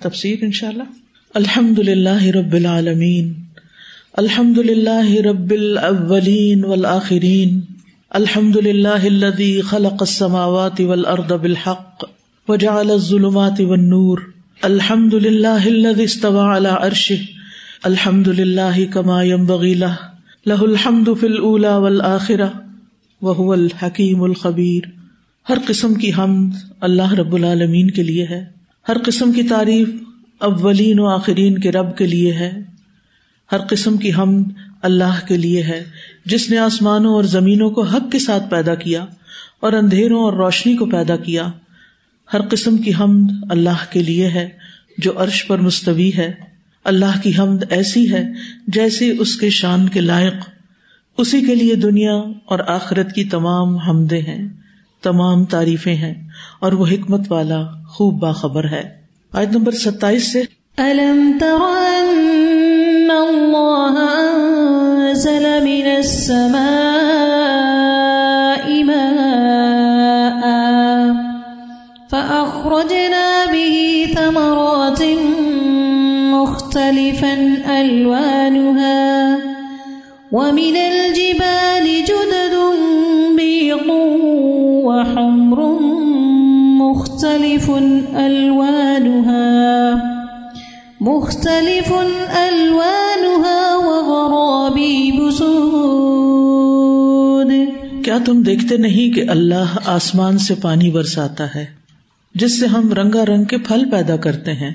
تفصیل ان شاء اللہ الحمد للہ رب العالمین۔ الحمد للہ رب الاولین والآخرین۔ الحمد للہ الذي خلق السماوات والارض بالحق وجعل الظلمات والنور۔ الحمد للہ الذي استوى على عرشه۔ الحمد للہ كما ينبغي له له الحمد في الاولى والآخرة وهو الحکیم الخبیر۔ ہر قسم کی حمد اللہ رب العالمین کے لیے ہے۔ ہر قسم کی تعریف اولین و آخرین کے رب کے لیے ہے۔ ہر قسم کی ہم اللہ کے لیے ہے۔ جس نے آسمانوں اور زمینوں کو حق کے ساتھ پیدا کیا اور اندھیروں اور روشنی کو پیدا کیا۔ ہر قسم کی حمد اللہ کے لیے ہے جو عرش پر مستوی ہے۔ اللہ کی حمد ایسی ہے جیسی اس کے شان کے لائق۔ اسی کے لیے دنیا اور آخرت کی تمام حمدیں ہیں۔ تمام تعریفیں ہیں اور وہ حکمت والا خوب باخبر ہے۔ آیت نمبر ستائیس سے۔ ألم تر أن الله أنزل من السماء ماء فأخرجنا به ثمرات مختلفا ألوانها ومن الجبال جدد مختلف سود. کیا تم دیکھتے نہیں کہ اللہ آسمان سے پانی برساتا ہے، جس سے ہم رنگا رنگ کے پھل پیدا کرتے ہیں،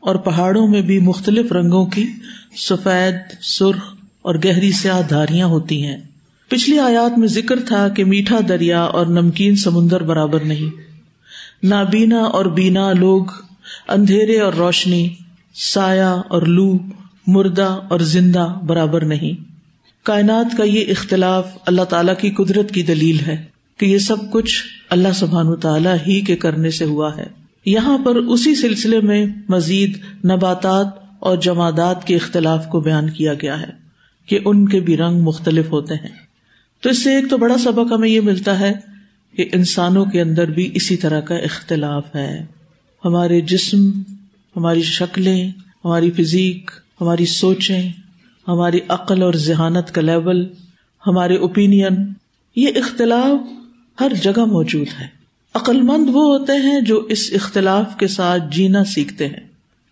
اور پہاڑوں میں بھی مختلف رنگوں کی سفید، سرخ اور گہری سیاہ دھاریاں ہوتی ہیں۔ پچھلی آیات میں ذکر تھا کہ میٹھا دریا اور نمکین سمندر برابر نہیں۔ نابینا اور بینا لوگ، اندھیرے اور روشنی سایہ اور لو مردہ اور زندہ برابر نہیں۔ کائنات کا یہ اختلاف اللہ تعالیٰ کی قدرت کی دلیل ہے کہ یہ سب کچھ اللہ سبحان تعالیٰ ہی کے کرنے سے ہوا ہے۔ یہاں پر اسی سلسلے میں مزید نباتات اور جمادات کے اختلاف کو بیان کیا گیا ہے کہ ان کے بھی رنگ مختلف ہوتے ہیں۔ تو اس سے ایک تو بڑا سبق ہمیں یہ ملتا ہے کہ انسانوں کے اندر بھی اسی طرح کا اختلاف ہے۔ ہمارے جسم ہماری شکلیں، ہماری فزیک، ہماری سوچیں، ہماری عقل اور ذہانت کا لیول، ہمارے اوپین یہ اختلاف ہر جگہ موجود ہے۔ عقل مند وہ ہوتے ہیں جو اس اختلاف کے ساتھ جینا سیکھتے ہیں۔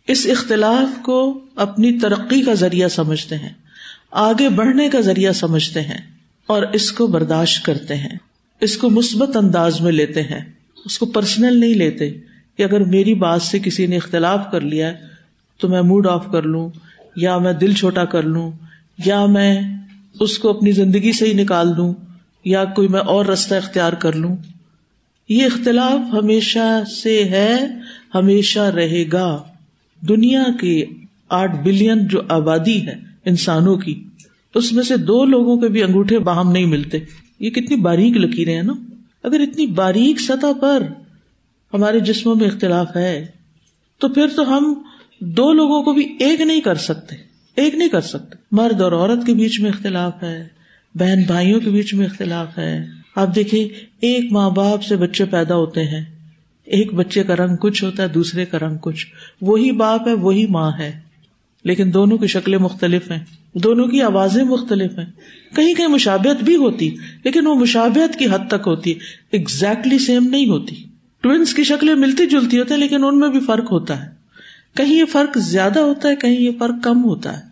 اس اختلاف کو اپنی ترقی کا ذریعہ سمجھتے ہیں، آگے بڑھنے کا ذریعہ سمجھتے ہیں اور اس کو برداشت کرتے ہیں۔ اس کو مثبت انداز میں لیتے ہیں، اس کو پرسنل نہیں لیتے۔ کہ اگر میری بات سے کسی نے اختلاف کر لیا ہے، تو میں موڈ آف کر لوں، یا میں دل چھوٹا کر لوں، یا میں اس کو اپنی زندگی سے ہی نکال دوں، یا کوئی میں اور رستہ اختیار کر لوں۔ یہ اختلاف ہمیشہ سے ہے، ہمیشہ رہے گا۔ دنیا کی آٹھ بلین جو آبادی ہے انسانوں کی، اس میں سے دو لوگوں کے بھی انگوٹھے باہم نہیں ملتے۔ یہ کتنی باریک لکیریں ہیں نا۔ اگر اتنی باریک سطح پر ہمارے جسموں میں اختلاف ہے، تو پھر تو ہم دو لوگوں کو بھی ایک نہیں کر سکتے، ایک نہیں کر سکتے۔ مرد اور عورت کے بیچ میں اختلاف ہے، بہن بھائیوں کے بیچ میں اختلاف ہے۔ آپ دیکھیں، ایک ماں باپ سے بچے پیدا ہوتے ہیں۔ ایک بچے کا رنگ کچھ ہوتا ہے، دوسرے کا رنگ کچھ۔ وہی باپ ہے، وہی ماں ہے۔ لیکن دونوں کی شکلیں مختلف ہیں، دونوں کی آوازیں مختلف ہیں۔ کہیں کہیں مشابت بھی ہوتی، لیکن وہ مشابت کی حد تک ہوتی اگزیکٹلی سیم نہیں ہوتی۔ ٹوئنس کی شکلیں ملتی جلتی ہوتی ہیں، لیکن ان میں بھی فرق ہوتا ہے۔ کہیں یہ فرق زیادہ ہوتا ہے، کہیں یہ فرق کم ہوتا ہے۔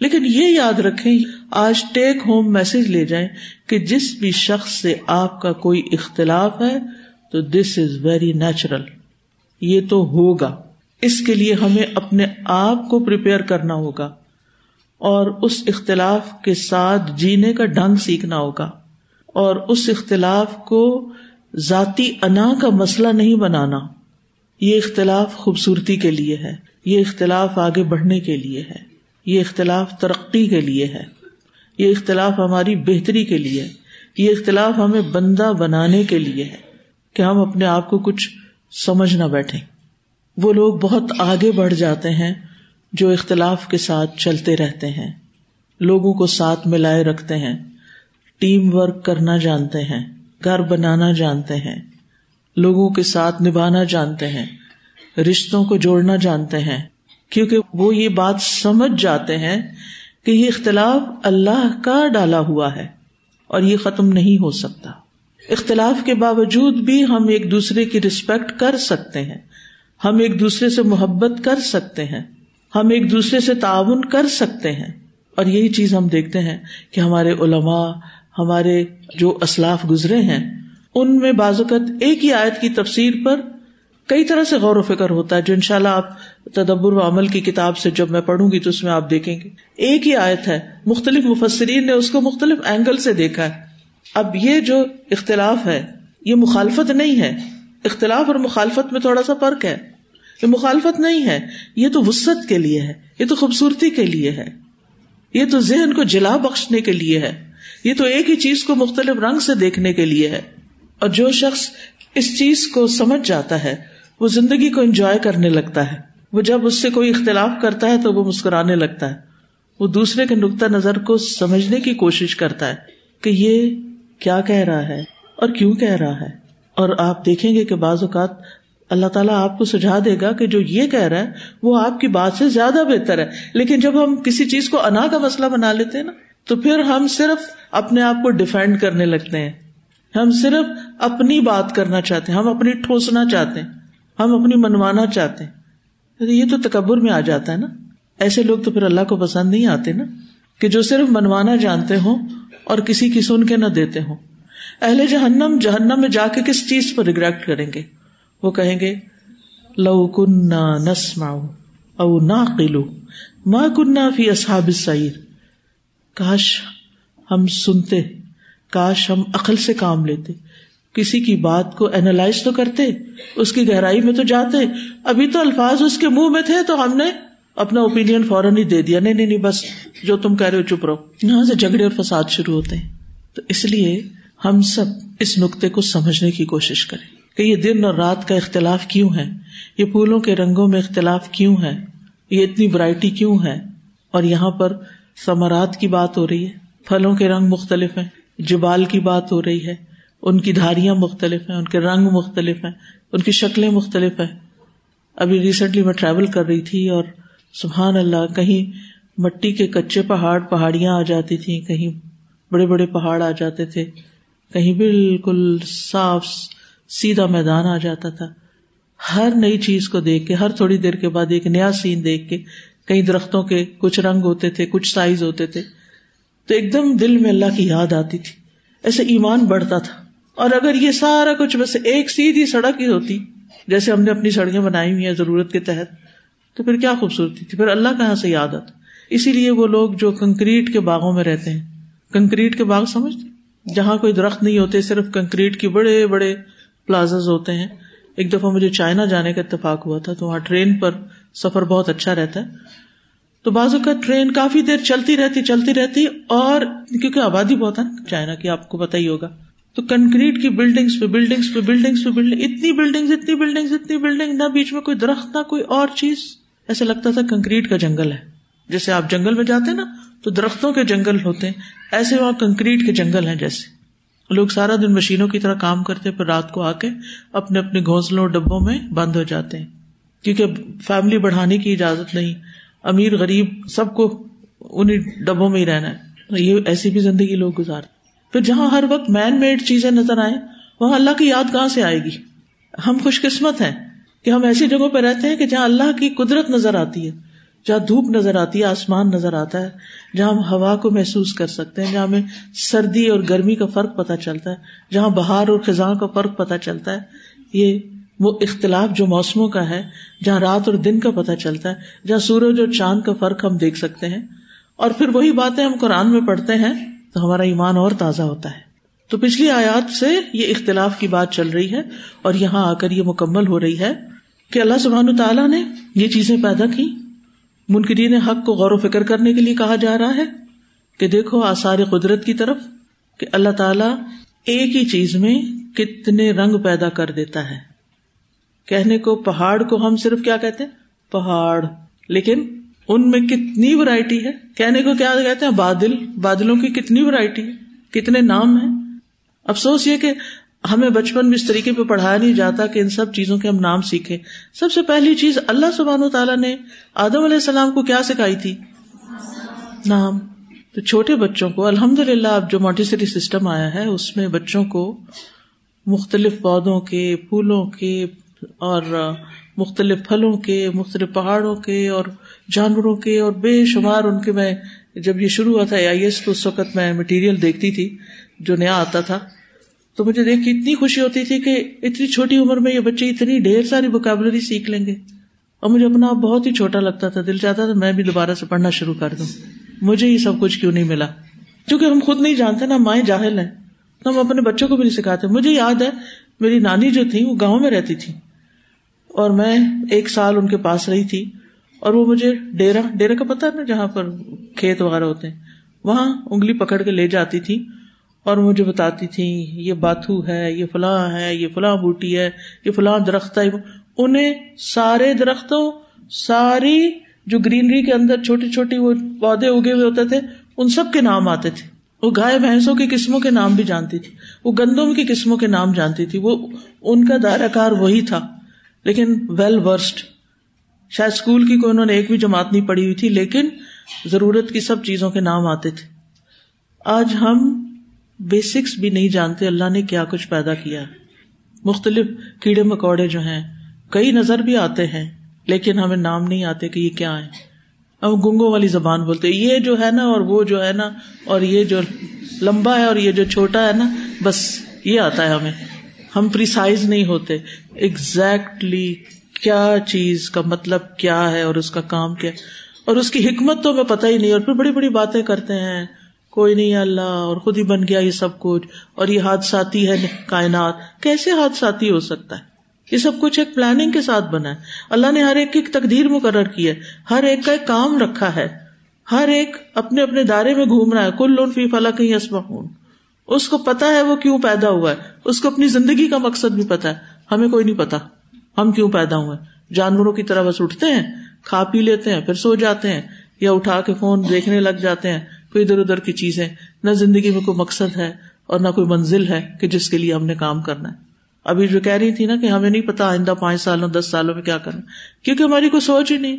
لیکن یہ یاد رکھیں، آج ٹیک ہوم میسج لے جائیں کہ جس بھی شخص سے آپ کا کوئی اختلاف ہے، تو دس از ویری نیچرل یہ تو ہوگا۔ اس کے لیے ہمیں اپنے آپ کو پریپیئر کرنا ہوگا۔ اور اس اختلاف کے ساتھ جینے کا ڈھنگ سیکھنا ہوگا۔ اور اس اختلاف کو ذاتی انا کا مسئلہ نہیں بنانا، یہ اختلاف خوبصورتی کے لیے ہے، یہ اختلاف آگے بڑھنے کے لیے ہے، یہ اختلاف ترقی کے لیے ہے، یہ اختلاف ہماری بہتری کے لیے ہے، یہ اختلاف ہمیں بندہ بنانے کے لیے ہے کہ ہم اپنے آپ کو کچھ سمجھ نہ بیٹھے وہ لوگ بہت آگے بڑھ جاتے ہیں جو اختلاف کے ساتھ چلتے رہتے ہیں، لوگوں کو ساتھ ملائے رکھتے ہیں، ٹیم ورک کرنا جانتے ہیں۔ گھر بنانا جانتے ہیں، لوگوں کے ساتھ نبھانا جانتے ہیں، رشتوں کو جوڑنا جانتے ہیں۔ کیونکہ وہ یہ بات سمجھ جاتے ہیں کہ یہ اختلاف اللہ کا ڈالا ہوا ہے اور یہ ختم نہیں ہو سکتا۔ اختلاف کے باوجود بھی ہم ایک دوسرے کی ریسپیکٹ کر سکتے ہیں، ہم ایک دوسرے سے محبت کر سکتے ہیں، ہم ایک دوسرے سے تعاون کر سکتے ہیں۔ اور یہی چیز ہم دیکھتے ہیں کہ ہمارے علماء ہمارے جو اسلاف گزرے ہیں، ان میں بازوقت ایک ہی آیت کی تفسیر پر کئی طرح سے غور و فکر ہوتا ہے، جو ان شاء اللہ آپ تدبر و عمل کی کتاب سے جب میں پڑھوں گی تو اس میں آپ دیکھیں گے۔ ایک ہی آیت ہے، مختلف مفسرین نے اس کو مختلف اینگل سے دیکھا ہے۔ اب یہ جو اختلاف ہے، یہ مخالفت نہیں ہے۔ اختلاف اور مخالفت میں تھوڑا سا فرق ہے۔ یہ مخالفت نہیں ہے، یہ تو وسط کے لیے ہے، یہ تو خوبصورتی کے لیے ہے۔ یہ تو ذہن کو جلا بخشنے کے لیے ہے۔ یہ تو ایک ہی چیز کو مختلف رنگ سے دیکھنے کے لیے ہے۔ اور جو شخص اس چیز کو سمجھ جاتا ہے، وہ زندگی کو انجوائے کرنے لگتا ہے۔ وہ جب اس سے کوئی اختلاف کرتا ہے تو وہ مسکرانے لگتا ہے۔ وہ دوسرے کے نقطۂ نظر کو سمجھنے کی کوشش کرتا ہے کہ یہ کیا کہہ رہا ہے اور کیوں کہہ رہا ہے۔ اور آپ دیکھیں گے کہ بعض اوقات اللہ تعالیٰ آپ کو سجھا دے گا کہ جو یہ کہہ رہا ہے، وہ آپ کی بات سے زیادہ بہتر ہے۔ لیکن جب ہم کسی چیز کو انا کا مسئلہ بنا لیتے ہیں نا تو پھر ہم صرف اپنے آپ کو ڈیفینڈ کرنے لگتے ہیں۔ ہم صرف اپنی بات کرنا چاہتے ہیں، ہم اپنی ٹھوسنا چاہتے ہیں، ہم اپنی منوانا چاہتے ہیں۔ یہ تو تکبر میں آ جاتا ہے نا۔ ایسے لوگ تو پھر اللہ کو پسند نہیں آتے نا کہ جو صرف منوانا جانتے ہوں اور کسی کی سن کے نہ دیتے ہوں۔ اہل جہنم جہنم میں جا کے کس چیز پر ریگریکٹ کریں گے؟ وہ کہیں گے، لو کن نسما او نہ قلو ماں کنہ فی اصحاب سعیر کاش ہم سنتے، کاش ہم عقل سے کام لیتے۔ کسی کی بات کو اینالائز تو کرتے، اس کی گہرائی میں تو جاتے۔ ابھی تو الفاظ اس کے منہ میں تھے تو ہم نے اپنا اوپین فوراً ہی دے دیا۔ نہیں نہیں بس جو تم کہہ رہے ہو چپ رہو۔ یہاں سے جھگڑے اور فساد شروع ہوتے ہیں۔ تو اس لیے ہم سب اس نقطے کو سمجھنے کی کوشش کریں کہ یہ دن اور رات کا اختلاف کیوں ہے؟ یہ پھولوں کے رنگوں میں اختلاف کیوں ہے؟ یہ اتنی ورائٹی کیوں ہے؟ اور یہاں پر ثمرات کی بات ہو رہی ہے، پھلوں کے رنگ مختلف ہیں، جبال کی بات ہو رہی ہے، ان کی دھاریاں مختلف ہیں، ان کے رنگ مختلف ہیں، ان کی شکلیں مختلف ہیں۔ ابھی ریسنٹلی میں ٹریول کر رہی تھی اور سبحان اللہ، کہیں مٹی کے کچے پہاڑ، پہاڑیاں آ جاتی تھی کہیں بڑے بڑے پہاڑ آ جاتے تھے، کہیں بالکل صاف، سیدھا میدان آ جاتا تھا۔ ہر نئی چیز کو دیکھ کے، ہر تھوڑی دیر کے بعد ایک نیا سین دیکھ کے کئی درختوں کے کچھ رنگ ہوتے تھے، کچھ سائز ہوتے تھے۔ تو ایک دم دل میں اللہ کی یاد آتی تھی۔ ایسے ایمان بڑھتا تھا۔ اور اگر یہ سارا کچھ بس ایک سیدھی سڑک ہی ہوتی، جیسے ہم نے اپنی سڑکیں بنائی ہوئی ہیں ضرورت کے تحت، تو پھر کیا خوبصورتی تھی۔ پھر اللہ کہاں سے یاد آتا؟ اسی لیے وہ لوگ جو کنکریٹ کے باغوں میں رہتے ہیں۔ کنکریٹ کے باغ سمجھتے؟ جہاں کوئی درخت نہیں ہوتے، صرف کنکریٹ کے بڑے بڑے پلازز ہوتے ہیں۔ ایک دفعہ مجھے چائنا جانے کا اتفاق ہوا تھا، تو وہاں ٹرین پر سفر بہت اچھا رہتا ہے۔ تو بازو کا ٹرین کافی دیر چلتی رہتی چلتی رہتی اور کیونکہ آبادی بہت ہے چائنا کی، آپ کو پتا ہی ہوگا۔ تو کنکریٹ کی بلڈنگس پہ بلڈنگس پہ بلڈنگس پہ بلڈنگ اتنی بلڈنگ اتنی بلڈنگ اتنی بلڈنگ نہ بیچ میں کوئی درخت، نہ کوئی اور چیز۔ ایسا لگتا تھا کنکریٹ کا جنگل ہے۔ جیسے آپ جنگل میں جاتے نا، تو درختوں کے جنگل ہوتے ہیں۔ ایسے وہاں کنکریٹ کے جنگل ہیں جیسے۔ لوگ سارا دن مشینوں کی طرح کام کرتے پھر رات کو آ کے اپنے اپنے گھونسلوں، ڈبوں میں بند ہو جاتے ہیں۔ کیونکہ فیملی بڑھانے کی اجازت نہیں۔ امیر، غریب، سب کو انہیں ڈبوں میں ہی رہنا ہے۔ یہ ایسی بھی زندگی لوگ گزارتے پھر جہاں ہر وقت مین میڈ چیزیں نظر آئے وہاں اللہ کی یاد کہاں سے آئے گی؟ ہم خوش قسمت ہیں کہ ہم ایسی جگہوں پہ رہتے ہیں کہ جہاں اللہ کی قدرت نظر آتی ہے، جہاں دھوپ نظر آتی ہے، آسمان نظر آتا ہے، جہاں ہم ہوا کو محسوس کر سکتے ہیں، جہاں ہمیں سردی اور گرمی کا فرق پتہ چلتا ہے، جہاں بہار اور خزاں کا فرق پتہ چلتا ہے۔ یہ وہ اختلاف جو موسموں کا ہے، جہاں رات اور دن کا پتہ چلتا ہے، جہاں سورج اور چاند کا فرق ہم دیکھ سکتے ہیں۔ اور پھر وہی باتیں ہم قرآن میں پڑھتے ہیں، تو ہمارا ایمان اور تازہ ہوتا ہے۔ تو پچھلی آیات سے یہ اختلاف کی بات چل رہی ہے، اور یہاں آ کر یہ مکمل ہو رہی ہے کہ اللہ سبحان تعالیٰ نے یہ چیزیں پیدا کی۔ منکرین حق کو غور و فکر کرنے کے لیے کہا جا رہا ہے کہ دیکھو آثار قدرت کی طرف کہ اللہ تعالیٰ ایک ہی چیز میں کتنے رنگ پیدا کر دیتا ہے۔ کہنے کو پہاڑ کو ہم صرف کیا کہتے ہیں؟ پہاڑ۔ لیکن ان میں کتنی ورائٹی ہے؟ کہنے کو کیا کہتے ہیں؟ بادل۔ بادلوں کی کتنی ورائٹی ہے؟ کتنے نام ہے افسوس یہ کہ ہمیں بچپن میں اس طریقے پہ پڑھایا نہیں جاتا کہ ان سب چیزوں کے ہم نام سیکھیں۔ سب سے پہلی چیز اللہ سبحان و تعالیٰ نے آدم علیہ السلام کو کیا سکھائی تھی؟ نام۔ تو چھوٹے بچوں کو الحمد للہ اب جو مونٹیسری سسٹم آیا ہے، اس میں بچوں کو مختلف پودوں کے، پھولوں کے اور مختلف پھلوں کے، مختلف پہاڑوں کے اور جانوروں کے اور بے شمار ان کے میں جب یہ شروع ہوا تھا آئی ایس تو اس وقت میں مٹیریل دیکھتی تھی جو نیا آتا تھا۔ تو مجھے دیکھ کے اتنی خوشی ہوتی تھی کہ اتنی چھوٹی عمر میں یہ بچے اتنی ڈھیر ساری وکیبلری سیکھ لیں گے۔ اور مجھے اپنا آپ بہت ہی چھوٹا لگتا تھا، دل چاہتا تھا میں بھی دوبارہ سے پڑھنا شروع کر دوں۔ مجھے یہ سب کچھ کیوں نہیں ملا؟ کیونکہ ہم خود نہیں جانتے نا مائیں جاہل ہیں تو ہم اپنے بچوں کو بھی نہیں سکھاتے۔ مجھے یاد ہے میری نانی جو تھی وہ گاؤں میں رہتی تھی اور میں ایک سال ان کے پاس رہی تھی اور وہ مجھے ڈیرا ڈیرا کا پتا نا جہاں پر کھیت وغیرہ ہوتے ہیں، وہاں انگلی پکڑ کے لے جاتی تھی اور مجھے بتاتی تھی، یہ باتھو ہے، یہ فلاں ہے، یہ فلاں بوٹی ہے، یہ فلاں درخت ہے انہیں سارے درختوں، ساری جو گرینری کے اندر چھوٹی چھوٹی وہ پودے اگے ہوئے ہوتے تھے، ان سب کے نام آتے تھے۔ وہ گائے بھینسوں کی قسموں کے نام بھی جانتی تھی، وہ گندم کی قسموں کے نام جانتی تھی، وہ ان کا دائرہ کار وہی تھا۔ لیکن ویل ورسڈ شاید اسکول کی کوئی انہوں نے ایک بھی جماعت نہیں پڑھی ہوئی تھی، لیکن ضرورت کی سب چیزوں کے نام آتے تھے۔ آج ہم بیسکس بھی نہیں جانتے، اللہ نے کیا کچھ پیدا کیا۔ مختلف کیڑے مکوڑے جو ہیں، کئی نظر بھی آتے ہیں، لیکن ہمیں نام نہیں آتے کہ یہ کیا ہے ہم گنگوں والی زبان بولتے، یہ جو ہے نا اور وہ جو ہے نا اور یہ جو لمبا ہے اور یہ جو چھوٹا ہے نا، بس یہ آتا ہے ہمیں۔ ہم پریسائز نہیں ہوتے۔ اگزیکٹلی کیا چیز کا مطلب کیا ہے اور اس کا کام کیا۔ اور اس کی حکمت تو ہمیں پتہ ہی نہیں، اور پھر بڑی بڑی باتیں کرتے ہیں۔ کوئی نہیں، اللہ، اور خود ہی بن گیا یہ سب کچھ۔ اور یہ حادثاتی ہے کائنات۔ کیسے حادثاتی ہو سکتا ہے؟ یہ سب کچھ ایک پلاننگ کے ساتھ بنا ہے۔ اللہ نے ہر ایک کی تقدیر مقرر کی ہے۔ ہر ایک کا ایک کام رکھا ہے۔ ہر ایک اپنے اپنے دائرے میں گھوم رہا ہے۔ کل لون فی فلا کہیں اسما اس کو پتا ہے وہ کیوں پیدا ہوا ہے؟ اس کو اپنی زندگی کا مقصد بھی پتا ہے۔ ہمیں کوئی نہیں پتا۔ ہم کیوں پیدا ہوئے؟ جانوروں کی طرح بس اٹھتے ہیں، کھا پی لیتے ہیں، پھر سو جاتے ہیں، یا اٹھا کے فون دیکھنے لگ جاتے ہیں۔ کوئی ادھر ادھر کی چیزیں۔ نہ زندگی میں کوئی مقصد ہے اور نہ کوئی منزل ہے کہ جس کے لیے ہم نے کام کرنا ہے۔ ابھی جو کہہ رہی تھی نا کہ ہمیں نہیں پتا آئندہ پانچ سالوں، دس سالوں میں کیا کرنا کیونکہ ہماری کوئی سوچ ہی نہیں۔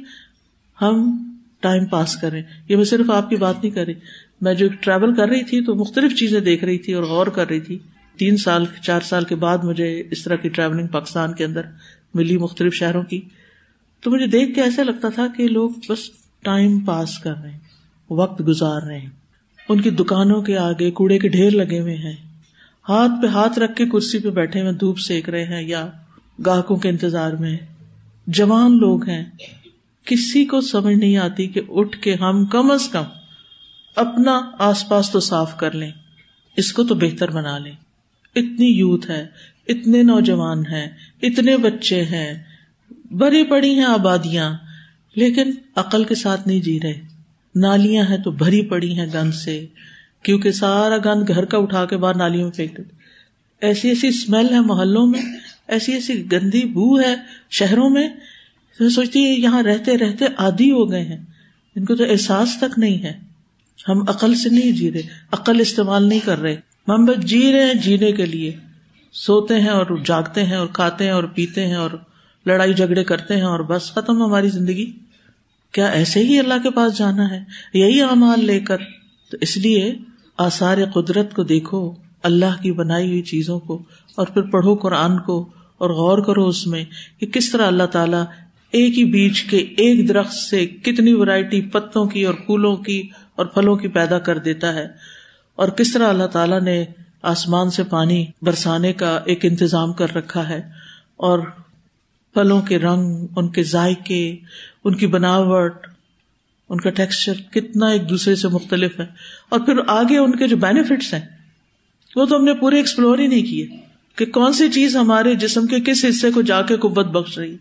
ہم ٹائم پاس کریں۔ یہ میں صرف آپ کی بات نہیں کر رہی۔ میں جو ٹریول کر رہی تھی تو مختلف چیزیں دیکھ رہی تھی اور غور کر رہی تھی۔ تین سال، چار سال کے بعد مجھے اس طرح کی ٹریولنگ پاکستان کے اندر ملی مختلف شہروں کی۔ تو مجھے دیکھ کے ایسا لگتا تھا کہ لوگ بس ٹائم پاس کر رہے ہیں، وقت گزار رہے ہیں۔ ان کی دکانوں کے آگے کوڑے کے ڈھیر لگے ہوئے ہیں۔ ہاتھ پہ ہاتھ رکھ کے کرسی پہ بیٹھے ہوئے دھوپ سیک رہے ہیں یا گاہکوں کے انتظار میں جوان لوگ ہیں۔ کسی کو سمجھ نہیں آتی کہ اٹھ کے ہم کم از کم اپنا آس پاس تو صاف کر لیں، اس کو تو بہتر بنا لیں۔ اتنی یوتھ ہے، اتنے نوجوان ہیں، اتنے بچے ہیں بڑی بڑی ہیں آبادیاں، لیکن عقل کے ساتھ نہیں جی رہے۔ نالیاں ہیں تو بھری پڑی ہیں گند سے، کیونکہ سارا گند گھر کا اٹھا کے باہر نالیوں میں پھینک دیتے۔ ایسی ایسی اسمیل ہے محلوں میں، ایسی ایسی گندی بو ہے شہروں میں سوچتی ہے یہاں رہتے رہتے آدھی ہو گئے ہیں۔ ان کو تو احساس تک نہیں ہے۔ ہم عقل سے نہیں جی رہے، عقل استعمال نہیں کر رہے۔ ہم بس جی رہے ہیں جینے کے لیے۔ سوتے ہیں اور جاگتے ہیں اور کھاتے ہیں اور پیتے ہیں اور لڑائی جھگڑے کرتے ہیں اور بس ختم ہماری زندگی۔ کیا ایسے ہی اللہ کے پاس جانا ہے؟ یہی اعمال لے کر۔ تو اس لیے آثار قدرت کو دیکھو، اللہ کی بنائی ہوئی چیزوں کو، اور پھر پڑھو قرآن کو، اور غور کرو اس میں کہ کس طرح اللہ تعالیٰ ایک ہی بیچ کے ایک درخت سے کتنی ورائٹی پتوں کی اور پھولوں کی اور پھلوں کی پیدا کر دیتا ہے۔ اور کس طرح اللہ تعالیٰ نے آسمان سے پانی برسانے کا ایک انتظام کر رکھا ہے اور پھلوں کے رنگ، ان کے ذائقے، ان کی بناوٹ، ان کا ٹیکسچر کتنا ایک دوسرے سے مختلف ہے۔ اور پھر آگے ان کے جو بینیفٹس ہیں، وہ تو ہم نے پورے ایکسپلور ہی نہیں کیے کہ کون سی چیز ہمارے جسم کے کس حصے کو جا کے قوت بخش رہی۔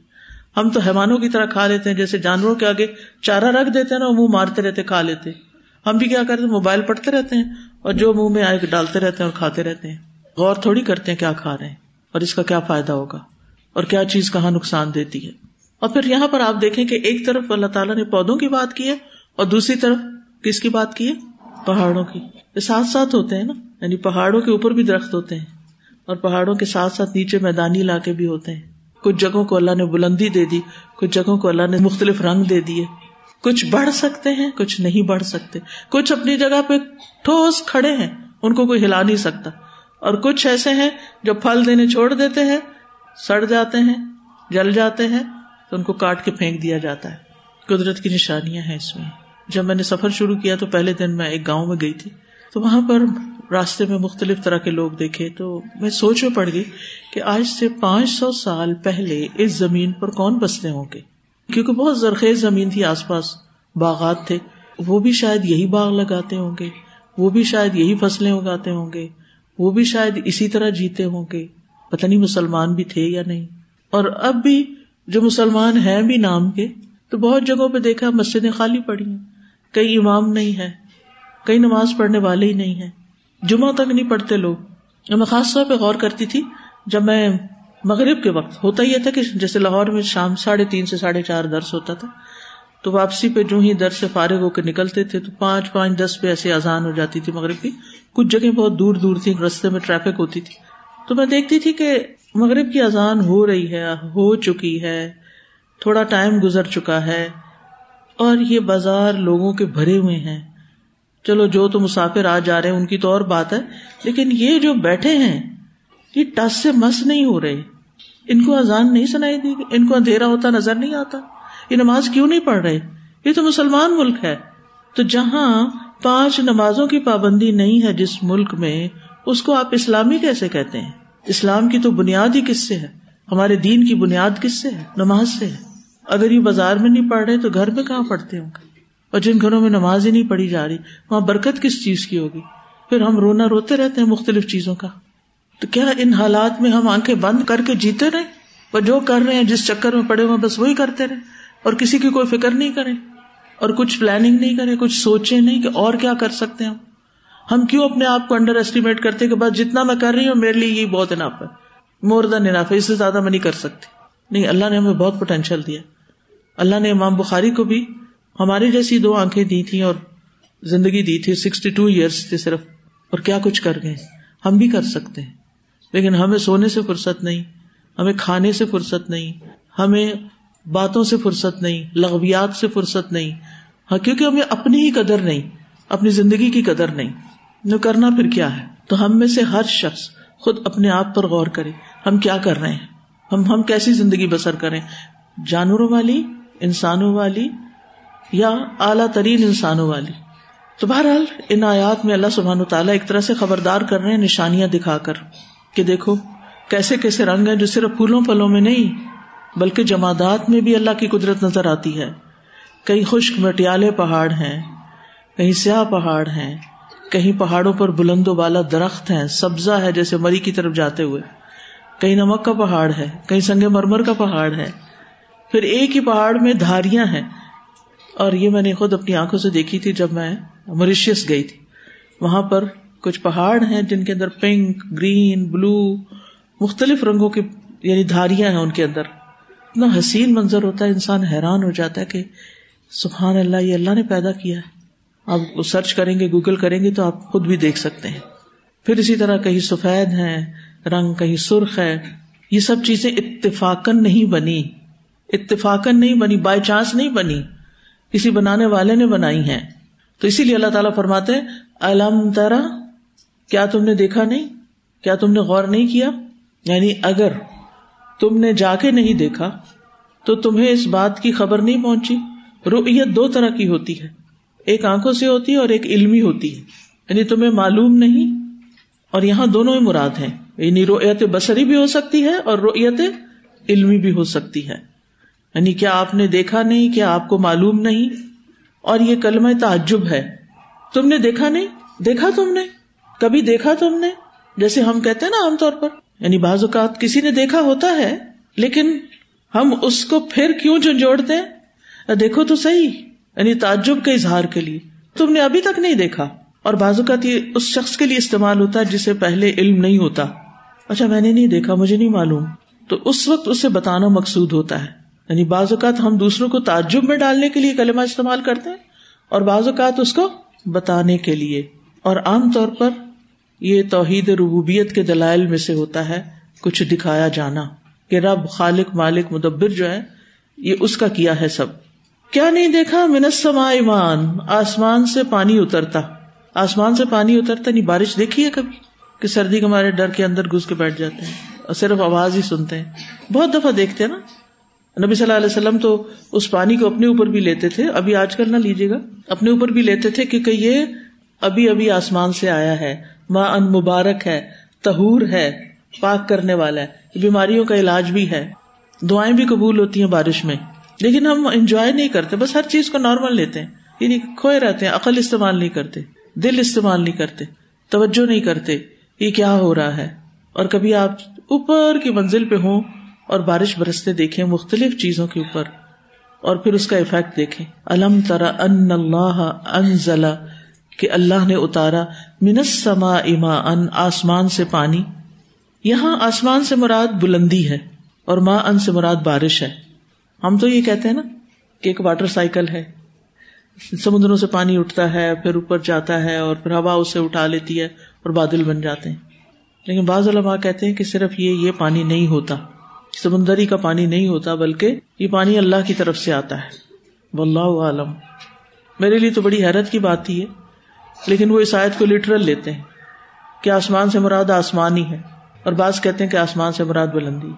ہم تو حیوانوں کی طرح کھا لیتے ہیں، جیسے جانوروں کے آگے چارہ رکھ دیتے ہیں نا منہ مارتے رہتے، کھا لیتے۔ ہم بھی کیا کرتے ہیں؟ موبائل پڑھتے رہتے ہیں اور جو منہ میں آئے ڈالتے رہتے ہیں اور کھاتے رہتے ہیں۔ غور تھوڑی کرتے ہیں کیا کھا رہے ہیں اور اس کا کیا فائدہ ہوگا اور کیا چیز کہاں نقصان دیتی ہے۔ اور پھر یہاں پر آپ دیکھیں کہ ایک طرف اللہ تعالیٰ نے پودوں کی بات کی ہے اور دوسری طرف کس کی بات کی ہے؟ پہاڑوں کی۔ ساتھ ساتھ ہوتے ہیں نا؟ یعنی پہاڑوں کے اوپر بھی درخت ہوتے ہیں اور پہاڑوں کے ساتھ ساتھ نیچے میدانی علاقے بھی ہوتے ہیں۔ کچھ جگہوں کو اللہ نے بلندی دے دی، کچھ جگہوں کو اللہ نے مختلف رنگ دے دیے۔ کچھ بڑھ سکتے ہیں، کچھ نہیں بڑھ سکتے۔ کچھ اپنی جگہ پہ ٹھوس کھڑے ہیں، ان کو کوئی ہلا نہیں سکتا۔ اور کچھ ایسے ہیں جو پھل دینے چھوڑ دیتے ہیں، سڑ جاتے ہیں، جل جاتے ہیں، تو ان کو کاٹ کے پھینک دیا جاتا ہے۔ قدرت کی نشانیاں ہیں اس میں۔ جب میں نے سفر شروع کیا تو پہلے دن میں ایک گاؤں میں گئی تھی۔ تو وہاں پر راستے میں مختلف طرح کے لوگ دیکھے تو میں سوچ میں پڑ گئی کہ آج سے پانچ سو سال پہلے اس زمین پر کون بستے ہوں گے؟ کیونکہ بہت زرخیز زمین تھی آس پاس، باغات تھے۔ وہ بھی شاید یہی باغ لگاتے ہوں گے، وہ بھی شاید یہی فصلیں اگاتے ہوں گے، وہ بھی شاید اسی طرح جیتے ہوں گے۔ پتہ نہیں مسلمان بھی تھے یا نہیں۔ اور اب بھی جو مسلمان ہیں بھی نام کے، تو بہت جگہوں پہ دیکھا مسجدیں خالی پڑی ہیں۔ کئی امام نہیں ہے کئی نماز پڑھنے والے ہی نہیں ہے جمعہ تک نہیں پڑھتے لوگ۔ میں خاص طور پہ غور کرتی تھی جب میں مغرب کے وقت ہوتا یہ تھا کہ جیسے لاہور میں شام ساڑھے تین سے ساڑھے چار درس ہوتا تھا، تو واپسی پہ جو ہی در سے فارغ ہو کے نکلتے تھے، تو پانچ پانچ دس پہ ایسے آزان ہو جاتی تھی مغرب کی۔ کچھ جگہ بہت دور دور تھی، رستے میں ٹریفک ہوتی تھی۔ تو میں دیکھتی تھی کہ مغرب کی اذان ہو رہی ہے، ہو چکی ہے، تھوڑا ٹائم گزر چکا ہے، اور یہ بازار لوگوں کے بھرے ہوئے ہیں۔ چلو جو تو مسافر آ جا رہے ہیں، ان کی تو اور بات ہے، لیکن یہ جو بیٹھے ہیں یہ ٹس سے مس نہیں ہو رہے ان کو اذان نہیں سنائی دی ان کو اندھیرا ہوتا نظر نہیں آتا۔ یہ نماز کیوں نہیں پڑھ رہے؟ یہ تو مسلمان ملک ہے۔ تو جہاں پانچ نمازوں کی پابندی نہیں ہے جس ملک میں، اس کو آپ اسلامی کیسے کہتے ہیں؟ اسلام کی تو بنیاد ہی کس سے ہے ہمارے دین کی بنیاد کس سے ہے نماز سے ہے اگر یہ بازار میں نہیں پڑھ رہے تو گھر میں کہاں پڑھتے ہوں گے؟ اور جن گھروں میں نماز ہی نہیں پڑھی جا رہی، وہاں برکت کس چیز کی ہوگی؟ پھر ہم رونا روتے رہتے ہیں مختلف چیزوں کا۔ تو کیا ان حالات میں ہم آنکھیں بند کر کے جیتے رہے؟ اور جو کر رہے ہیں، جس چکر میں پڑے ہوئے بس وہی کرتے رہے۔ اور کسی کی کوئی فکر نہیں کرے اور کچھ پلاننگ نہیں کرے کچھ سوچے نہیں کہ اور کیا کر سکتے ہیں ہم۔ ہم کیوں اپنے آپ کو انڈر ایسٹیمیٹ کرتے کہ بس جتنا میں کر رہی ہوں، میرے لیے یہ بہت اناف ہے۔ مور دین اناف ہے، اس سے زیادہ میں نہیں کر سکتی۔ نہیں، اللہ نے ہمیں بہت پوٹینشیل دیا۔ اللہ نے امام بخاری کو بھی ہماری جیسی دو آنکھیں دی تھی اور زندگی دی تھی سکسٹی ٹو ایئرس تھی صرف۔ اور کیا کچھ کر گئے؟ ہم بھی کر سکتے ہیں۔ لیکن ہمیں سونے سے فرصت نہیں، ہمیں کھانے سے فرصت نہیں، ہمیں باتوں سے فرصت نہیں، لغویات سے فرصت نہیں۔ ہاں کیونکہ ہمیں اپنی ہی قدر نہیں، اپنی زندگی کی قدر نہیں۔ نہ کرنا پھر کیا ہے؟ تو ہم میں سے ہر شخص خود اپنے آپ پر غور کرے، ہم کیا کر رہے ہیں؟ ہم ہم کیسی زندگی بسر کریں جانوروں والی، انسانوں والی، یا اعلیٰ ترین انسانوں والی؟ تو بہرحال ان آیات میں اللہ سبحان تعالیٰ ایک طرح سے خبردار کر رہے ہیں، نشانیاں دکھا کر۔ کہ دیکھو، کیسے کیسے رنگ ہیں جو صرف پھولوں پلوں میں نہیں، بلکہ جمادات میں بھی اللہ کی قدرت نظر آتی ہے۔ کئی خشک مٹیالے پہاڑ ہیں کہیں سیاہ پہاڑ ہیں کہیں پہاڑوں پر بلند و بالا درخت ہیں، سبزہ ہے جیسے مری کی طرف جاتے ہوئے۔ کہیں نمک کا پہاڑ ہے کہیں سنگ مرمر کا پہاڑ ہے۔ پھر ایک ہی پہاڑ میں دھاریاں ہیں۔ اور یہ میں نے خود اپنی آنکھوں سے دیکھی تھی جب میں موریشیس گئی تھی۔ وہاں پر کچھ پہاڑ ہیں جن کے اندر پنک، گرین، بلو، مختلف رنگوں کی یعنی دھاریاں ہیں ان کے اندر۔ اتنا حسین منظر ہوتا ہے، انسان حیران ہو جاتا ہے کہ سبحان اللہ، یہ اللہ نے پیدا کیا ہے۔ آپ سرچ کریں گے گوگل کریں گے تو آپ خود بھی دیکھ سکتے ہیں۔ پھر اسی طرح کہیں سفید ہے رنگ کہیں سرخ ہے۔ یہ سب چیزیں اتفاقن نہیں بنی۔ اتفاقن نہیں بنی بائی چانس نہیں بنی۔ کسی بنانے والے نے بنائی ہیں۔ تو اسی لیے اللہ تعالیٰ فرماتے الم ترا کیا تم نے دیکھا نہیں؟ کیا تم نے غور نہیں کیا؟ یعنی اگر تم نے جا کے نہیں دیکھا، تو تمہیں اس بات کی خبر نہیں پہنچی۔ رویت دو طرح کی ہوتی ہے۔ ایک آنکھوں سے ہوتی ہے اور ایک علمی ہوتی ہے۔ یعنی تمہیں معلوم نہیں۔ اور یہاں دونوں ہی مراد ہیں۔ یعنی رویت بسری بھی ہو سکتی ہے اور رویت علمی بھی ہو سکتی ہے۔ یعنی کیا آپ نے دیکھا نہیں؟ کیا آپ کو معلوم نہیں؟ اور یہ کلمہ تعجب ہے۔ تم نے دیکھا نہیں؟ دیکھا تم نے؟ کبھی دیکھا تم نے؟ جیسے ہم کہتے ہیں نا عام طور پر یعنی بعض اوقات کسی نے دیکھا ہوتا ہے، لیکن ہم اس کو پھر کیوں جھنجھوڑتے ہیں؟ دیکھو تو صحیح یعنی تعجب کے اظہار کے لیے۔ تم نے ابھی تک نہیں دیکھا۔ اور بعض اوقات یہ اس شخص کے لیے استعمال ہوتا ہے جسے پہلے علم نہیں ہوتا۔ اچھا میں نے نہیں دیکھا، مجھے نہیں معلوم۔ تو اس وقت اسے بتانا مقصود ہوتا ہے۔ یعنی بعض اوقات ہم دوسروں کو تعجب میں ڈالنے کے لیے کلمہ استعمال کرتے ہیں، اور بعض اوقات اس کو بتانے کے لیے۔ اور عام طور پر یہ توحید ربوبیت کے دلائل میں سے ہوتا ہے کچھ دکھایا جانا کہ رب خالق مالک مدبر جو ہے، یہ اس کا کیا ہے سب۔ کیا نہیں دیکھا؟ منسما ایمان، آسمان سے پانی اترتا۔ آسمان سے پانی اترتا نہیں، بارش دیکھی ہے کبھی؟ کہ سردی کے ہمارے ڈر کے اندر گھس کے بیٹھ جاتے ہیں اور صرف آواز ہی سنتے ہیں۔ بہت دفعہ دیکھتے ہیں نا۔ نبی صلی اللہ علیہ وسلم تو اس پانی کو اپنے اوپر بھی لیتے تھے۔ ابھی آج کل نہ لیجیے گا۔ اپنے اوپر بھی لیتے تھے کیونکہ یہ ابھی ابھی آسمان سے آیا ہے۔ ماں ان مبارک ہے تہور ہے، پاک کرنے والا ہے۔ بیماریوں کا علاج بھی ہے۔ دعائیں بھی قبول ہوتی ہیں بارش میں۔ لیکن ہم انجوائے نہیں کرتے، بس ہر چیز کو نارمل لیتے ہیں۔ یعنی کھوئے رہتے ہیں، عقل استعمال نہیں کرتے، دل استعمال نہیں کرتے، توجہ نہیں کرتے، یہ کیا ہو رہا ہے؟ اور کبھی آپ اوپر کی منزل پہ ہوں اور بارش برستے دیکھیں مختلف چیزوں کے اوپر اور پھر اس کا افیکٹ دیکھیں۔ الم ترا ان اللہ انزلا کہ اللہ نے اتارا منسما اما ان آسمان سے پانی۔ یہاں آسمان سے مراد بلندی ہے اور ماں ان سے مراد بارش ہے۔ ہم تو یہ کہتے ہیں نا کہ ایک واٹر سائیکل ہے۔ سمندروں سے پانی اٹھتا ہے، پھر اوپر جاتا ہے اور پھر ہوا اسے اٹھا لیتی ہے اور بادل بن جاتے ہیں۔ لیکن بعض علماء کہتے ہیں کہ صرف یہ یہ پانی نہیں ہوتا۔ سمندری کا پانی نہیں ہوتا، بلکہ یہ پانی اللہ کی طرف سے آتا ہے۔ واللہ عالم میرے لیے تو بڑی حیرت کی بات ہی ہے لیکن وہ اس آیت کو لٹرل لیتے ہیں کہ آسمان سے مراد آسمان ہی ہے اور بعض کہتے ہیں کہ آسمان سے مراد بلندی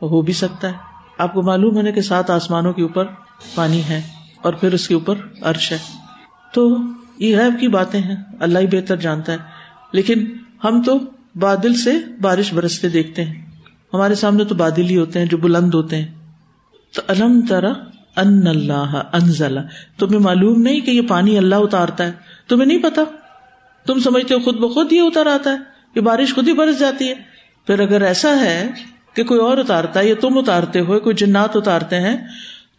وہ ہو بھی سکتا ہے۔ آپ کو معلوم ہے کہ سات آسمانوں کے اوپر پانی ہے اور پھر اس کے اوپر عرش ہے۔ تو یہ غیب کی باتیں ہیں۔ اللہ ہی بہتر جانتا ہے۔ لیکن ہم تو بادل سے بارش برستے دیکھتے ہیں۔ ہمارے سامنے تو بادل ہی ہوتے ہیں جو بلند ہوتے ہیں۔ تو الم ترا ان اللہ انزلہ۔ تمہیں معلوم نہیں کہ یہ پانی اللہ اتارتا ہے۔ تمہیں نہیں پتا۔ تم سمجھتے ہو خود بخود یہ اتر آتا ہے۔ یہ بارش خود ہی برس جاتی ہے۔ پھر اگر ایسا ہے کہ کوئی اور اتارتا ہے یا تم اتارتے ہو کوئی جنات اتارتے ہیں،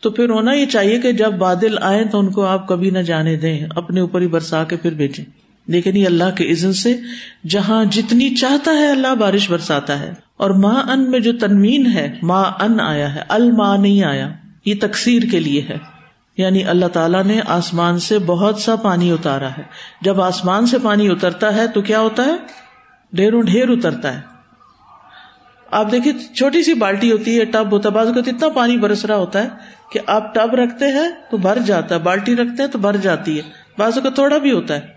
تو پھر ہونا یہ چاہیے کہ جب بادل آئے تو ان کو آپ کبھی نہ جانے دیں، اپنے اوپر ہی برسا کے پھر بھیجیں۔ لیکن یہ اللہ کے عزن سے جہاں جتنی چاہتا ہے اللہ بارش برساتا ہے۔ اور ماں ان میں جو تنوین ہے، ماں ان آیا ہے الما نہیں آیا، یہ تقسیر کے لیے ہے۔ یعنی اللہ تعالیٰ نے آسمان سے بہت سا پانی اتارا ہے۔ جب آسمان سے پانی اترتا ہے تو کیا ہوتا ہے؟ ڈھیروں ڈھیر اترتا ہے۔ آپ دیکھیے چھوٹی سی بالٹی ہوتی ہے، ٹب ہوتا ہے، بعض کا اتنا پانی برس رہا ہوتا ہے کہ آپ ٹب رکھتے ہیں تو بھر جاتا ہے، بالٹی رکھتے ہیں تو بھر جاتی ہے۔ بعض کا تھوڑا بھی ہوتا ہے،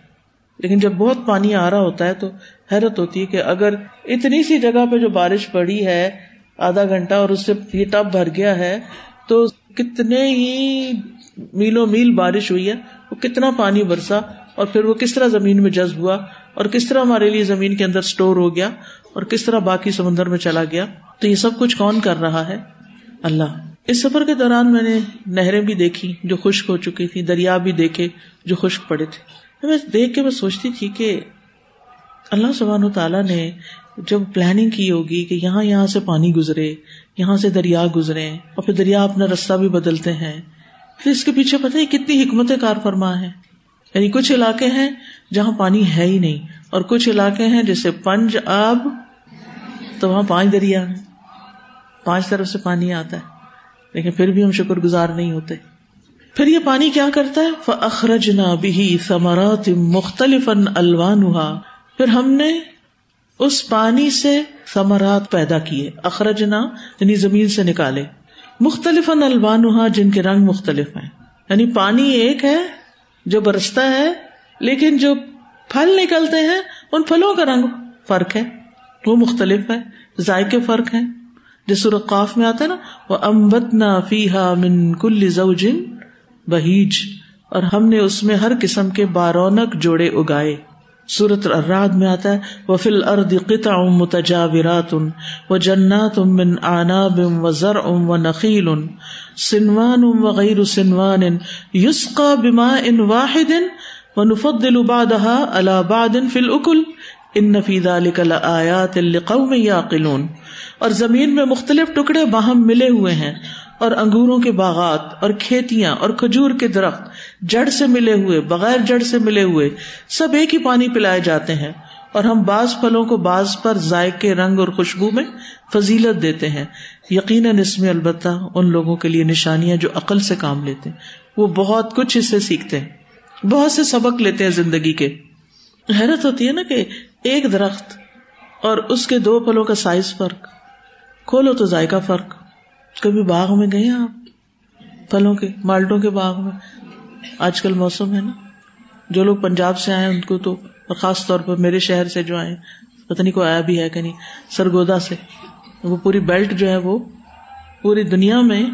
لیکن جب بہت پانی آ رہا ہوتا ہے تو حیرت ہوتی ہے کہ اگر اتنی سی جگہ پہ جو بارش پڑی ہے، آدھا گھنٹہ اور اس سے یہ ٹب بھر گیا ہے، تو کتنے ہی میلوں میل بارش ہوئی ہے، وہ کتنا پانی برسا اور پھر وہ کس طرح زمین میں جذب ہوا اور کس طرح ہمارے لیے زمین کے اندر اسٹور ہو گیا اور کس طرح باقی سمندر میں چلا گیا۔ تو یہ سب کچھ کون کر رہا ہے؟ اللہ۔ اس سفر کے دوران میں نے نہریں بھی دیکھی جو خشک ہو چکی تھی، دریا بھی دیکھے جو خشک پڑے تھے۔ میں دیکھ کے میں سوچتی تھی کہ اللہ سبحان تعالیٰ نے جب پلاننگ کی ہوگی کہ یہاں یہاں سے پانی گزرے، یہاں سے دریا گزرے اور پھر دریا اپنا رستہ بھی بدلتے ہیں پھر اس کے پیچھے پتہ ہے کتنی حکمت کار فرما ہے یعنی کچھ علاقے ہیں جہاں پانی ہے ہی نہیں اور کچھ علاقے ہیں جیسے پنج آب، تو وہاں پانچ دریا ہیں۔ پانچ طرف سے پانی آتا ہے۔ لیکن پھر بھی ہم شکر گزار نہیں ہوتے۔ پھر یہ پانی کیا کرتا ہے؟ اخرج نہ بھی ثمرات مختلف الوان پھر ہم نے اس پانی سے ثمرات پیدا کیے۔ اخرجنا یعنی زمین سے نکالے۔ مختلف الوان جن کے رنگ مختلف ہیں۔ یعنی پانی ایک ہے جو برستا ہے، لیکن جو پھل نکلتے ہیں، ان پھلوں کا رنگ فرق ہے۔ وہ مختلف ہے، ذائقے فرق ہے جس قاف میں آتا ہے نا وہ امبت نہ فیحا من کل زوجن بہیج اور ہم نے اس میں ہر قسم کے بارونق جوڑے اگائے۔ سورت الراد میں آتا ہے وہ فل ارد قطع متجاورات و جنات من آناب و زر ام و نقیل سنوان و غیر سنوان یسقا بما ان واحد و نفضل بعدها على بعد في الاكل ان فی ذلك لآیات لقوم یعقلون اور زمین میں مختلف ٹکڑے باہم ملے ہوئے ہیں۔ اور انگوروں کے باغات اور کھیتیاں اور کھجور کے درخت جڑ سے ملے ہوئے، بغیر جڑ سے ملے ہوئے، سب ایک ہی پانی پلائے جاتے ہیں اور ہم بعض پھلوں کو بعض پر ذائقے، رنگ اور خوشبو میں فضیلت دیتے ہیں۔ یقیناً اس میں البتہ ان لوگوں کے لیے نشانیاں جو عقل سے کام لیتے ہیں۔ وہ بہت کچھ اس سے سیکھتے ہیں۔ بہت سے سبق لیتے ہیں زندگی کے۔ حیرت ہوتی ہے نا کہ ایک درخت اور اس کے دو پھلوں کا سائز فرق، کھولو تو ذائقہ فرق۔ کبھی باغ میں گئے آپ؟ پھلوں کے، مالٹوں کے باغ میں؟ آج کل موسم ہے نا۔ جو لوگ پنجاب سے آئے ان کو تو خاص طور پر میرے شہر سے جو آئے پتہ نہیں کو آیا بھی ہے کہ نہیں، سرگودا سے۔ وہ پوری بیلٹ جو ہے، وہ پوری دنیا میں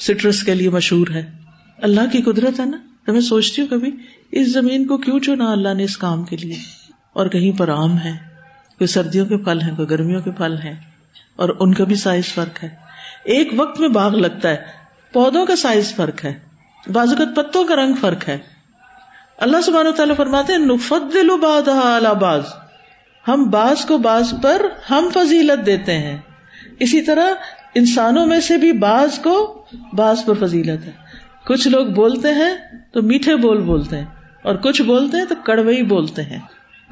سٹرس کے لیے مشہور ہے۔ اللہ کی قدرت ہے نا۔ تو میں سوچتی ہوں کبھی، اس زمین کو کیوں چنا اللہ نے اس کام کے لیے؟ اور کہیں پر آم ہے، کوئی سردیوں کے پھل ہیں، کوئی گرمیوں کے پھل ہیں، اور ان کا بھی سائز فرق ہے۔ ایک وقت میں باغ لگتا ہے۔ پودوں کا سائز فرق ہے۔ بازوقت پتوں کا رنگ فرق ہے۔ اللہ سبحانہ و تعالیٰ فرماتے ہیں نفت دل باز ہم باز کو باز پر ہم فضیلت دیتے ہیں۔ اسی طرح انسانوں میں سے بھی باز کو باز پر فضیلت ہے۔ کچھ لوگ بولتے ہیں تو میٹھے بول بولتے ہیں، اور کچھ بولتے ہیں تو کڑوئی بولتے ہیں۔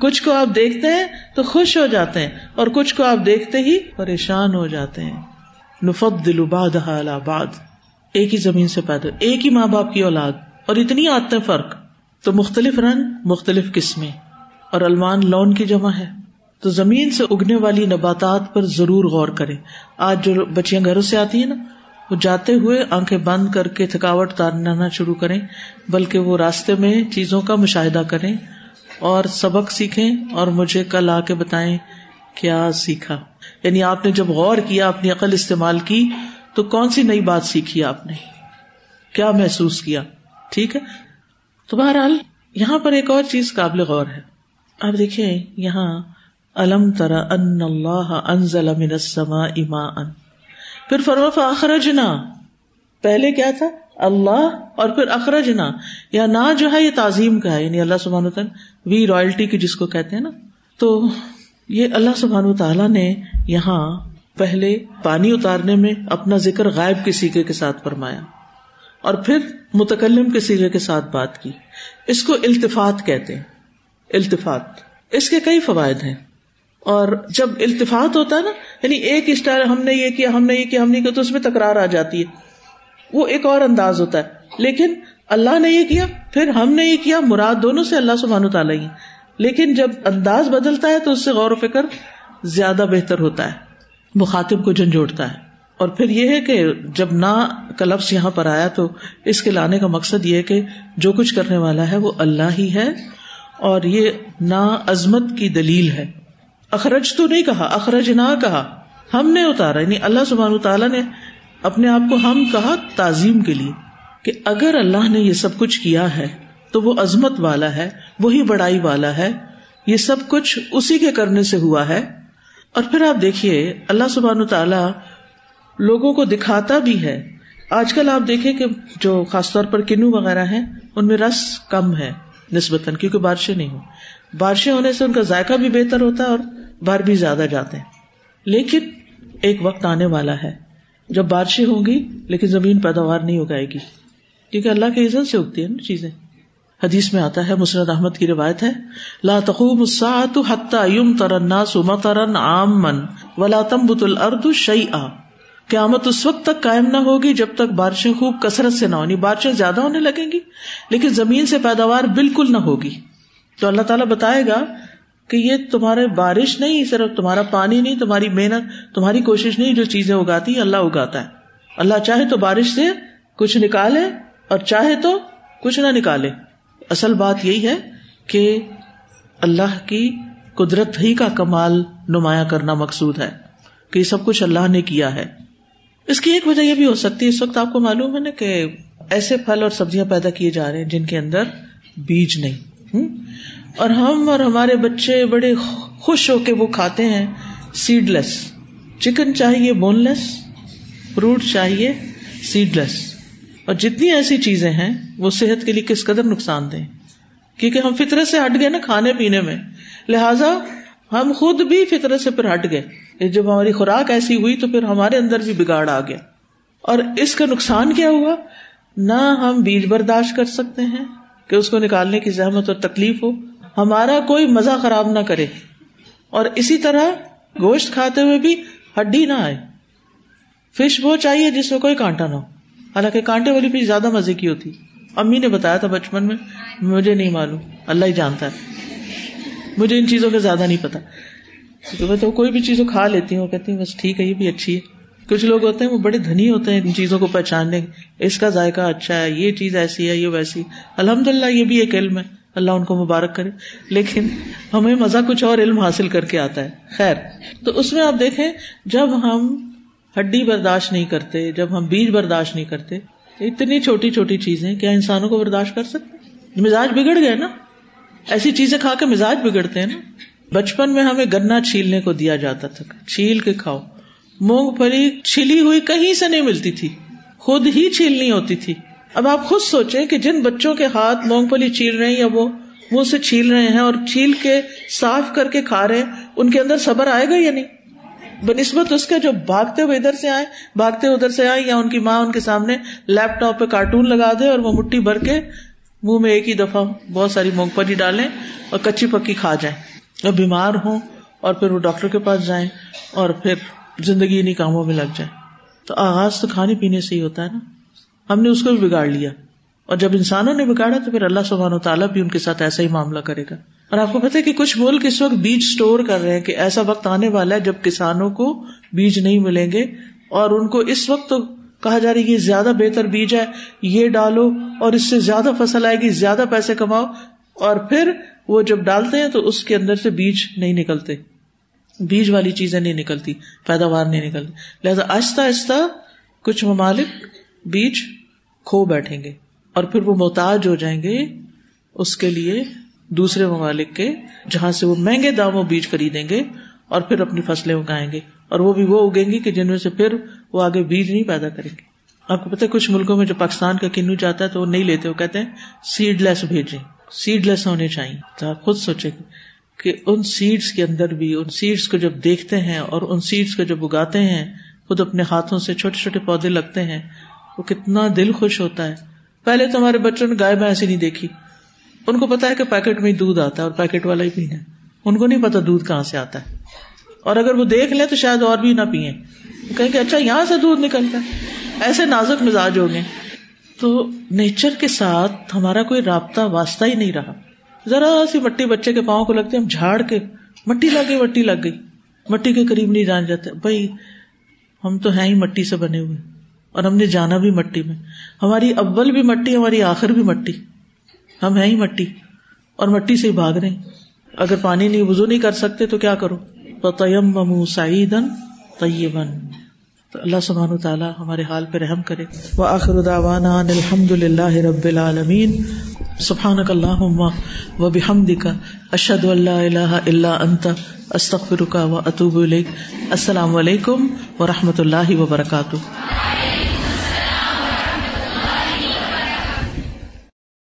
کچھ کو آپ دیکھتے ہیں تو خوش ہو جاتے ہیں، اور کچھ کو آپ دیکھتے ہی پریشان ہو جاتے ہیں۔ نفت دل باد ایک ہی زمین سے پیدا، ایک ہی ماں باپ کی اولاد، اور اتنی آتے فرق۔ تو مختلف رنگ، مختلف قسمیں، اور المان لون کی جمع ہے۔ تو زمین سے اگنے والی نباتات پر ضرور غور کرے آج جو بچیاں گھروں سے آتی ہیں نا، وہ جاتے ہوئے آنکھیں بند کر کے تھکاوٹ تارنا شروع کریں، بلکہ وہ راستے میں چیزوں کا مشاہدہ کریں اور سبق سیکھیں اور مجھے کل آ کے بتائیں کیا سیکھا۔ یعنی آپ نے جب غور کیا، اپنی عقل استعمال کی، تو کون سی نئی بات سیکھی آپ نے؟ کیا محسوس کیا؟ ٹھیک ہے؟ تو بہرحال، یہاں پر ایک اور چیز قابل غور ہے۔ آپ دیکھیے یہاں، الم ترا ان اللہ انزل من السماء ماء۔ پھر فرما اخرجنا پہلے کیا تھا؟ اللہ، اور پھر اخرجنا۔ یا نہ جو ہے، یہ تعظیم کا ہے۔ یعنی اللہ سبحان وی رائلٹی کی جس کو کہتے ہیں نا۔ تو یہ اللہ سبحان تعالیٰ نے یہاں پہلے پانی اتارنے میں اپنا ذکر غائب کے سیکھے کے ساتھ فرمایا اور پھر متکلم کے سیرے کے ساتھ بات کی۔ اس کو التفات کہتے ہیں۔ التفات۔ اس کے کئی فوائد ہیں۔ اور جب التفات ہوتا ہے نا یعنی ایک اسٹائل ہم نے یہ کیا، ہم نے یہ کیا، ہم نے کیا، تو اس میں تکرار آ جاتی ہے۔ وہ ایک اور انداز ہوتا ہے۔ لیکن اللہ نے یہ کیا، پھر ہم نے یہ کیا، مراد دونوں سے اللہ سبحان تعالیٰ ہی۔ لیکن جب انداز بدلتا ہے تو اس سے غور و فکر زیادہ بہتر ہوتا ہے، مخاطب کو جھنجھوڑتا ہے۔ اور پھر یہ ہے کہ جب نہ کلفس یہاں پر آیا تو اس کے لانے کا مقصد یہ کہ جو کچھ کرنے والا ہے وہ اللہ ہی ہے اور یہ نا عظمت کی دلیل ہے۔ اخرج تو نہیں کہا، اخرج نہ کہا۔ ہم نے اتارا یعنی اللہ سبحان تعالیٰ نے اپنے آپ کو ہم کہا تعظیم کے لیے کہ اگر اللہ نے یہ سب کچھ کیا ہے تو وہ عظمت والا ہے۔ وہی بڑائی والا ہے، یہ سب کچھ اسی کے کرنے سے ہوا ہے۔ اور پھر آپ دیکھیے، اللہ سبحان تعالیٰ لوگوں کو دکھاتا بھی ہے۔ آج کل آپ دیکھیں کہ جو خاص طور پر کنو وغیرہ ہیں، ان میں رس کم ہے نسبتاً، کیونکہ بارشیں نہیں ہوں۔ بارشیں ہونے سے ان کا ذائقہ بھی بہتر ہوتا ہے اور بھر بھی زیادہ جاتے ہیں۔ لیکن ایک وقت آنے والا ہے، جب بارشیں ہوں گی، لیکن زمین پیداوار نہیں اگائے گی۔ کیونکہ اللہ کے عزت سے اگتی ہے نا چیزیں۔ حدیث میں آتا ہے مسرت احمد کی روایت ہے، لا تقوم الساعة حتى يمطر الناس مطرا عاما ولا تنبت الارض شيئا قیامت اس وقت تک قائم نہ ہوگی جب تک بارشیں خوب کثرت سے نہ ہونی، بارشیں زیادہ ہونے لگیں گی، لیکن زمین سے پیداوار بالکل نہ ہوگی۔ تو اللہ تعالیٰ بتائے گا کہ یہ تمہارے بارش نہیں، صرف تمہارا پانی نہیں، تمہاری محنت، تمہاری کوشش نہیں جو چیزیں اگاتی، اللہ اگاتا ہے۔ اللہ چاہے تو بارش سے کچھ نکالے اور چاہے تو کچھ نہ نکالے۔ اصل بات یہی ہے کہ اللہ کی قدرت ہی کا کمال نمایاں کرنا مقصود ہے، کہ یہ سب کچھ اللہ نے کیا ہے۔ اس کی ایک وجہ یہ بھی ہو سکتی ہے، اس وقت آپ کو معلوم ہے نا کہ ایسے پھل اور سبزیاں پیدا کیے جا رہے ہیں جن کے اندر بیج نہیں۔ اور ہم اور ہمارے بچے بڑے خوش ہو کے وہ کھاتے ہیں۔ سیڈ لیس چکن چاہیے بون لیس فروٹ چاہیے سیڈ لیس اور جتنی ایسی چیزیں ہیں، وہ صحت کے لیے کس قدر نقصان دیں کیونکہ ہم فطرت سے ہٹ گئے نا کھانے پینے میں۔ لہذا ہم خود بھی فطرت سے پھر ہٹ گئے۔ جب ہماری خوراک ایسی ہوئی تو پھر ہمارے اندر بھی بگاڑ آ گیا۔ اور اس کا نقصان کیا ہوا؟ نہ ہم بیج برداشت کر سکتے ہیں کہ اس کو نکالنے کی زحمت اور تکلیف ہو۔ ہمارا کوئی مزہ خراب نہ کرے۔ اور اسی طرح گوشت کھاتے ہوئے بھی ہڈی نہ آئے۔ فش وہ چاہیے جس میں کوئی کانٹا نہ ہو۔ حالانکہ کانٹے والی فش زیادہ مزے کی ہوتی۔ امی نے بتایا تھا بچپن میں، مجھے نہیں معلوم، اللہ ہی جانتا ہے۔ مجھے ان چیزوں کا زیادہ نہیں پتا۔ میں تو کوئی بھی چیز کھا لیتی ہوں، کہتی ہوں، بس ٹھیک ہے، یہ بھی اچھی ہے۔ کچھ لوگ ہوتے ہیں، وہ بڑے دھنی ہوتے ہیں ان چیزوں کو پہچاننے۔ اس کا ذائقہ اچھا ہے، یہ چیز ایسی ہے، یہ ویسی۔ الحمد للہ یہ بھی ایک علم ہے۔ اللہ ان کو مبارک کرے۔ لیکن ہمیں مزہ کچھ اور علم حاصل کر کے آتا ہے۔ خیر، تو اس میں آپ دیکھیں، جب ہم ہڈی برداشت نہیں کرتے، جب ہم بیج برداشت نہیں کرتے، اتنی چھوٹی چھوٹی چیزیں، کیا انسانوں کو برداشت کر سکتے؟ مزاج بگڑ گئے نا؟ ایسی چیزیں کھا کے مزاج بگڑتے ہیں نا؟ بچپن میں ہمیں گنا چھیلنے کو دیا جاتا تھا، چھیل کے کھاؤ۔ مونگ پھلی چھلی ہوئی کہیں سے نہیں ملتی تھی، خود ہی چھیلنی ہوتی تھی۔ اب آپ خود سوچیں کہ جن بچوں کے ہاتھ مونگ پھلی چھیل رہے ہیں یا وہ منہ سے چھیل رہے ہیں اور چھیل کے صاف کر کے کھا رہے ہیں، ان کے اندر صبر آئے گا یا نہیں؟ بہ نسبت اس کے جو بھاگتے ہوئے ادھر سے آئے، بھاگتے ادھر سے آئے یا ان کی ماں ان کے سامنے لیپ ٹاپ پہ کارٹون لگا دے اور وہ مٹھی بھر کے منہ میں ایک ہی دفعہ بہت ساری مونگ پھلی ڈالیں اور کچی پکی کھا جائیں۔ اور بیمار ہوں اور پھر وہ ڈاکٹر کے پاس جائیں اور پھر زندگی انہیں کاموں میں لگ جائے تو آغاز تو کھانے پینے سے ہی ہوتا ہے نا۔ ہم نے اس کو بھی بگاڑ لیا اور جب انسانوں نے بگاڑا تو پھر اللہ سبحانہ و تعالیٰ بھی ان کے ساتھ ایسا ہی معاملہ کرے گا۔ اور آپ کو پتا کہ کچھ ملک اس وقت بیج اسٹور کر رہے ہیں کہ ایسا وقت آنے والا ہے جب کسانوں کو بیج نہیں ملیں گے اور ان کو اس وقت تو کہا جا رہا ہے یہ زیادہ بہتر بیج ہے، یہ ڈالو اور اس سے زیادہ فصل آئے گی، زیادہ پیسے کماؤ۔ اور پھر وہ جب ڈالتے ہیں تو اس کے اندر سے بیج نہیں نکلتے۔ بیج والی چیزیں نہیں نکلتی، پیداوار نہیں نکلتی۔ لہٰذا آہستہ آہستہ کچھ ممالک بیج کھو بیٹھیں گے اور پھر وہ محتاج ہو جائیں گے اس کے لیے دوسرے ممالک کے، جہاں سے وہ مہنگے داموں بیج خریدیں گے اور پھر اپنی فصلیں اگائیں گے۔ اور وہ بھی وہ اگیں گی کہ جن میں سے پھر وہ آگے بیج نہیں پیدا کریں گے۔ آپ کو پتا کچھ ملکوں میں جو پاکستان کا کنو جاتا ہے تو وہ نہیں لیتے، وہ کہتے ہیں سیڈ لیس بھیجیں۔ سیڈ لیس ہونے چاہیے۔ تو آپ خود سوچیں کہ ان سیڈس کے اندر بھی، ان سیڈس کو جب دیکھتے ہیں اور ان سیڈس کو جب اگاتے ہیں، خود اپنے ہاتھوں سے چھوٹے چھوٹے پودے لگتے ہیں، وہ کتنا دل خوش ہوتا ہے۔ پہلے تو ہمارے بچوں نے گائے ایسی نہیں دیکھی۔ ان کو پتا ہے کہ پیکٹ میں دودھ آتا ہے اور پیکٹ والا ہی پینا ان کو نہیں پتا دودھ کہاں سے آتا ہے۔ اور اگر وہ دیکھ لیں تو شاید اور بھی نہ پیئے کہیں کہ اچھا یہاں سے دودھ نکلتا ہے۔ ایسے نازک مزاج ہو گئے تو نیچر کے ساتھ ہمارا کوئی رابطہ واسطہ ہی نہیں رہا۔ ذرا سی مٹی بچے کے پاؤں کو لگتے ہم جھاڑ کے۔ مٹی لگ گئی، مٹی لگ گئی۔ مٹی کے قریب نہیں جان جاتے بھائی، ہم تو ہیں ہی مٹی سے بنے ہوئے۔ اور ہم نے جانا بھی مٹی میں۔ ہماری اول بھی مٹی، ہماری آخر بھی مٹی۔ ہم ہیں ہی مٹی اور مٹی سے ہی بھاگ رہے ہیں۔ اگر پانی نہیں وزو نہیں کر سکتے تو کیا کرو؟ تیم سعیدن طیبن تو اللہ سبحانہ تعالیٰ ہمارے حال پہ رحم کرے۔ وہ آخر داوانا الحمد للہ رب العالمین۔ سبحان اللہ و بحمد کا اشد اللہ اللہ اللہ انت استخر کا و اطوب السلام علیکم و رحمۃ اللہ وبرکاتہ۔